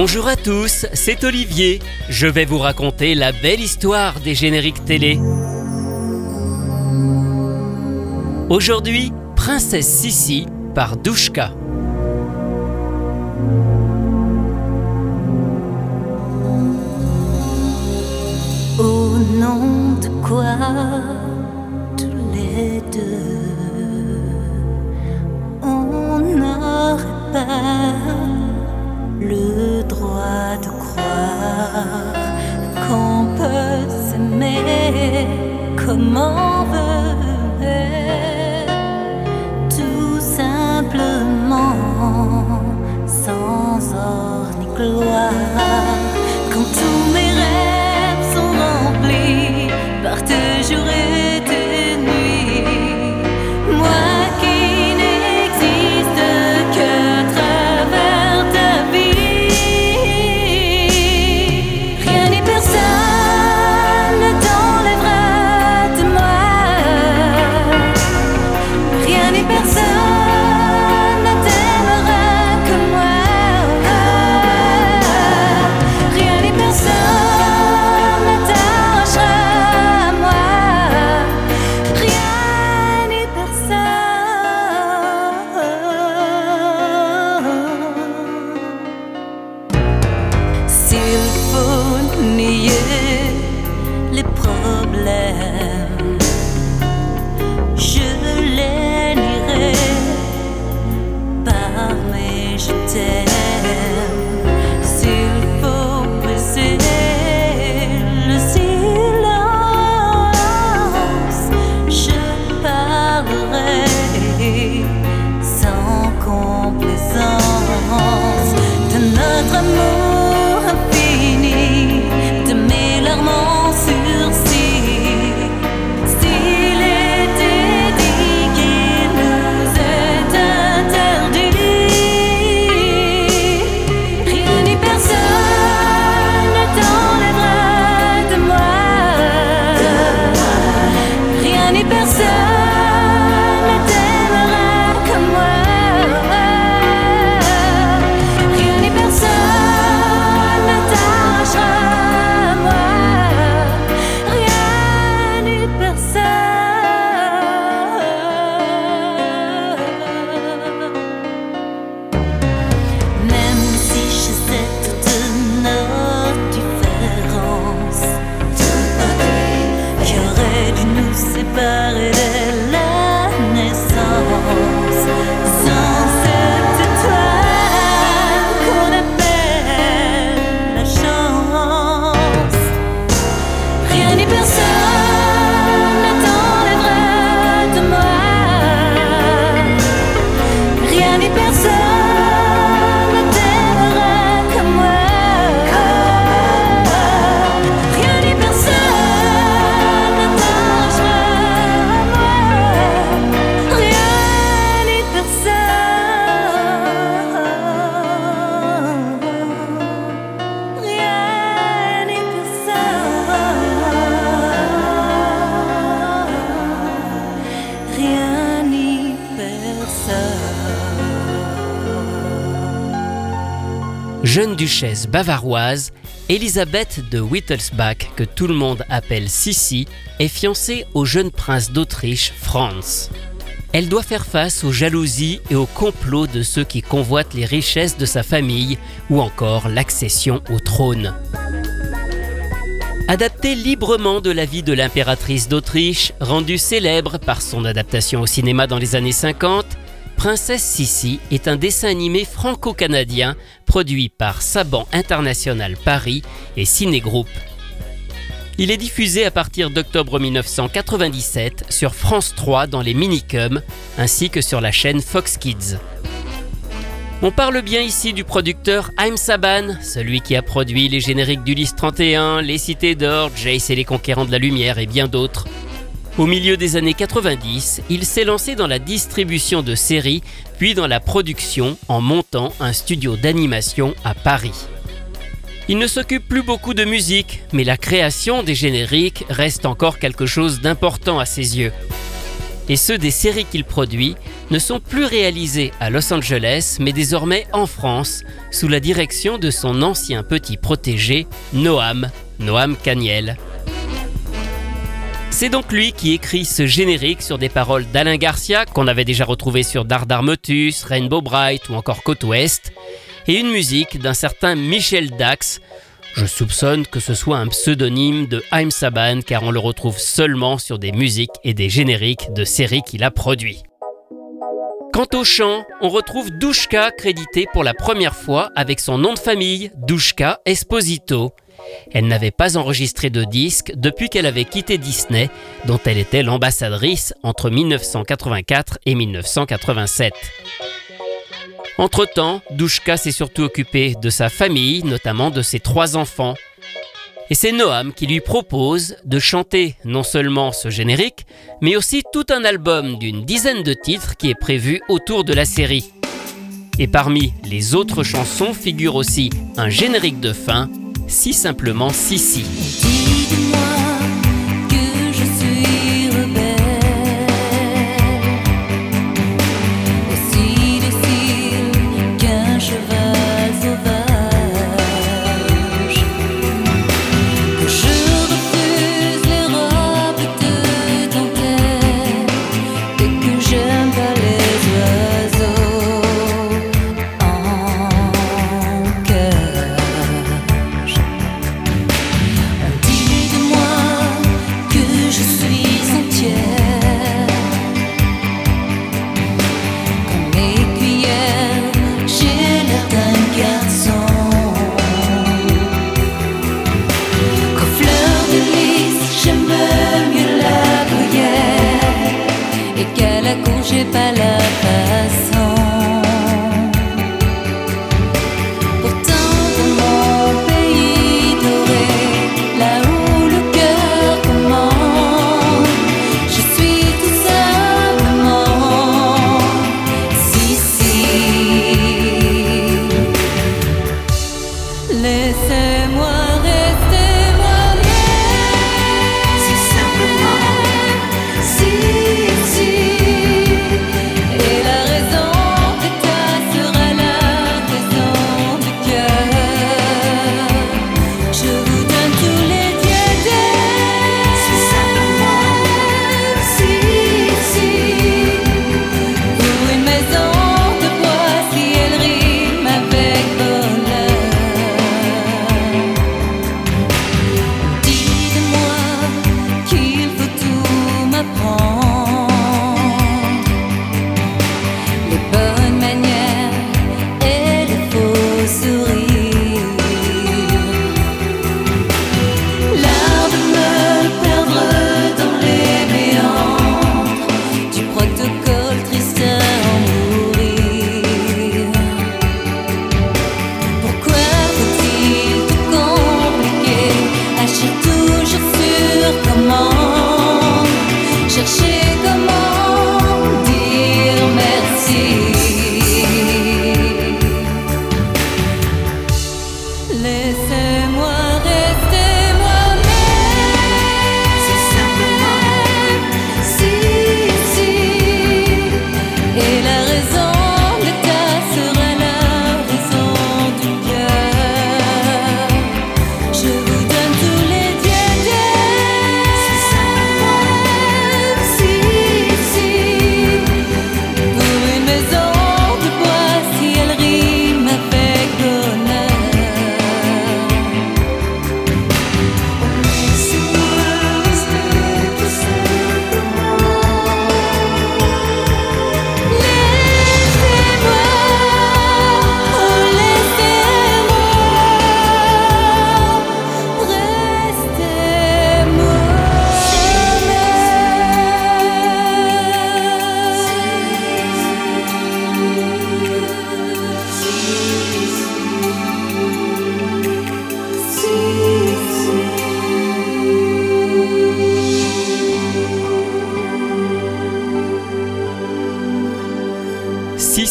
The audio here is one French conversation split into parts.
Bonjour à tous, c'est Olivier. Je vais vous raconter la belle histoire des génériques télé. Aujourd'hui, Princesse Sissi par Douchka. Au nom de quoi tous les deux Rien par Jeune duchesse bavaroise, Elisabeth de Wittelsbach, que tout le monde appelle Sissi, est fiancée au jeune prince d'Autriche, Franz. Elle doit faire face aux jalousies et aux complots de ceux qui convoitent les richesses de sa famille ou encore l'accession au trône. Adaptée librement de la vie de l'impératrice d'Autriche, rendue célèbre par son adaptation au cinéma dans les années 50, Princesse Sissi est un dessin animé franco-canadien produit par Saban International Paris et Ciné Group. Il est diffusé à partir d'octobre 1997 sur France 3 dans les Minicums ainsi que sur la chaîne Fox Kids. On parle bien ici du producteur Haim Saban, celui qui a produit les génériques d'Ulysse 31, Les Cités d'Or, Jace et les Conquérants de la Lumière et bien d'autres. Au milieu des années 90, il s'est lancé dans la distribution de séries, puis dans la production en montant un studio d'animation à Paris. Il ne s'occupe plus beaucoup de musique, mais la création des génériques reste encore quelque chose d'important à ses yeux. et ceux des séries qu'il produit ne sont plus réalisés à Los Angeles, mais désormais en France, sous la direction de son ancien petit protégé, Noam, Noam Caniel. C'est donc lui qui écrit ce générique sur des paroles d'Alain Garcia, qu'on avait déjà retrouvé sur Dardarmotus, Rainbow Bright ou encore Côte Ouest, et une musique d'un certain Michel Dax. Je soupçonne que ce soit un pseudonyme de Haim Saban car on le retrouve seulement sur des musiques et des génériques de séries qu'il a produits. Quant au chant, on retrouve Douchka crédité pour la première fois avec son nom de famille, Douchka Esposito. Elle n'avait pas enregistré de disque depuis qu'elle avait quitté Disney, dont elle était l'ambassadrice entre 1984 et 1987. Entre-temps, Douchka s'est surtout occupée de sa famille, notamment de ses trois enfants. Et c'est Noam qui lui propose de chanter non seulement ce générique, mais aussi tout un album d'une dizaine de titres qui est prévu autour de la série. Et parmi les autres chansons figure aussi un générique de fin, si simplement Sissi.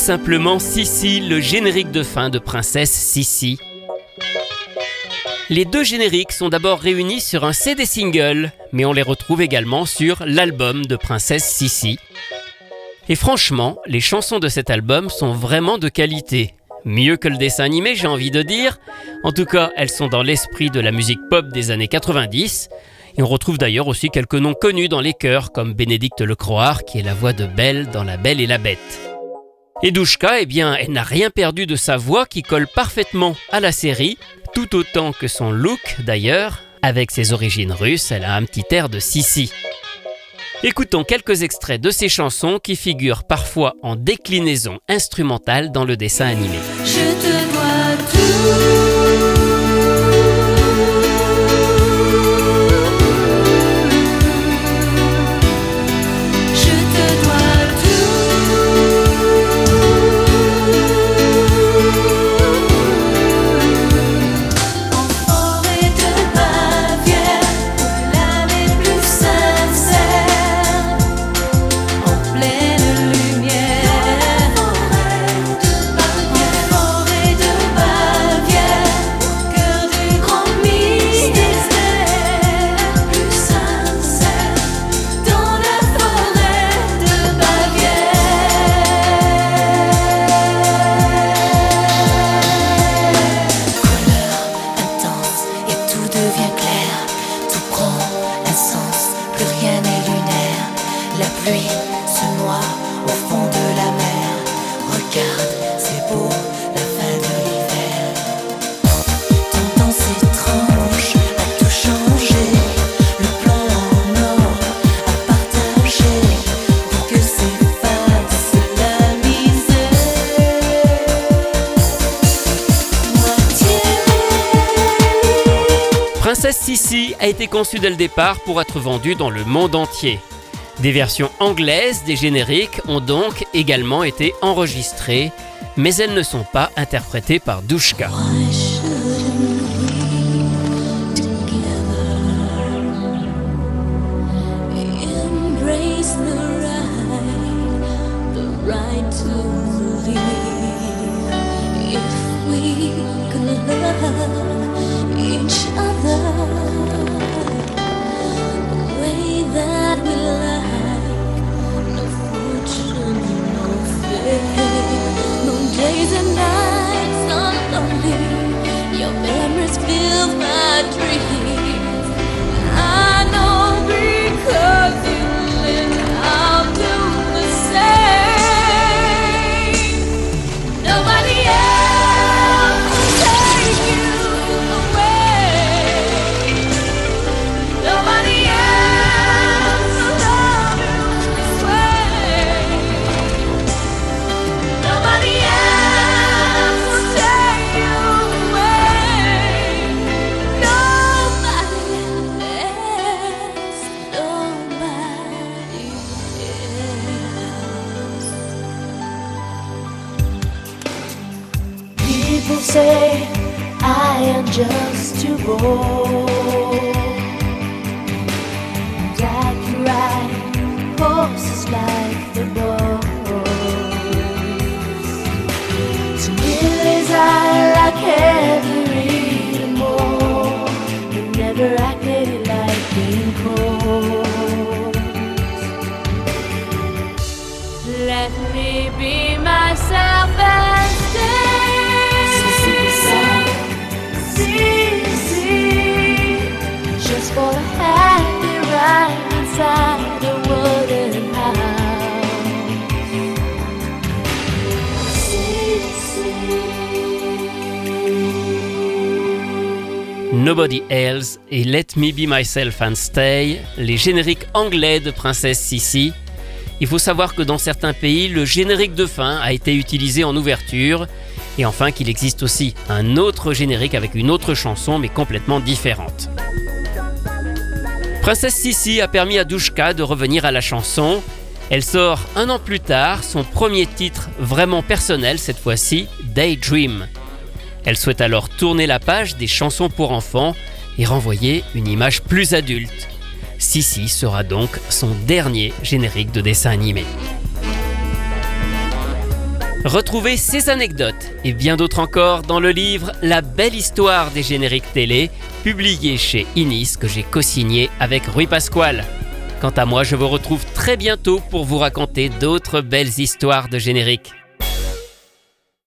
Simplement Sissi, le générique de fin de Princesse Sissi. Les deux génériques sont d'abord réunis sur un CD single, mais on les retrouve également sur l'album de Princesse Sissi. Et franchement, les chansons de cet album sont vraiment de qualité. Mieux que le dessin animé, j'ai envie de dire. En tout cas, elles sont dans l'esprit de la musique pop des années 90. Et on retrouve d'ailleurs aussi quelques noms connus dans les chœurs, comme Bénédicte Lecroix, qui est la voix de Belle dans La Belle et la Bête. Et eh bien, elle n'a rien perdu de sa voix qui colle parfaitement à la série, tout autant que son look d'ailleurs. Avec ses origines russes, elle a un petit air de Sissi. Écoutons quelques extraits de ses chansons qui figurent parfois en déclinaison instrumentale dans le dessin animé. Princesse Sissi a été conçue dès le départ pour être vendue dans le monde entier. Des versions anglaises des génériques ont donc également été enregistrées, mais elles ne sont pas interprétées par believe? Say I am just too bold. And I can ride horses like the boys. To Lily's eye, I can't read anymore. But never acted like being cold. Let me be myself and Nobody Else et Let Me Be Myself and Stay, les génériques anglais de Princesse Sissi. Il faut savoir que dans certains pays, le générique de fin a été utilisé en ouverture, et enfin qu'il existe aussi un autre générique avec une autre chanson mais complètement différente. Princesse Sissi a permis à Douchka de revenir à la chanson. Elle sort un an plus tard son premier titre vraiment personnel cette fois-ci, Daydream. Elle souhaite alors tourner la page des chansons pour enfants et renvoyer une image plus adulte. Sissi sera donc son dernier générique de dessin animé. Retrouvez ces anecdotes et bien d'autres encore dans le livre La belle histoire des génériques télé, publié chez Inis que j'ai co-signé avec Rui Pasquale. Quant à moi, je vous retrouve très bientôt pour vous raconter d'autres belles histoires de génériques.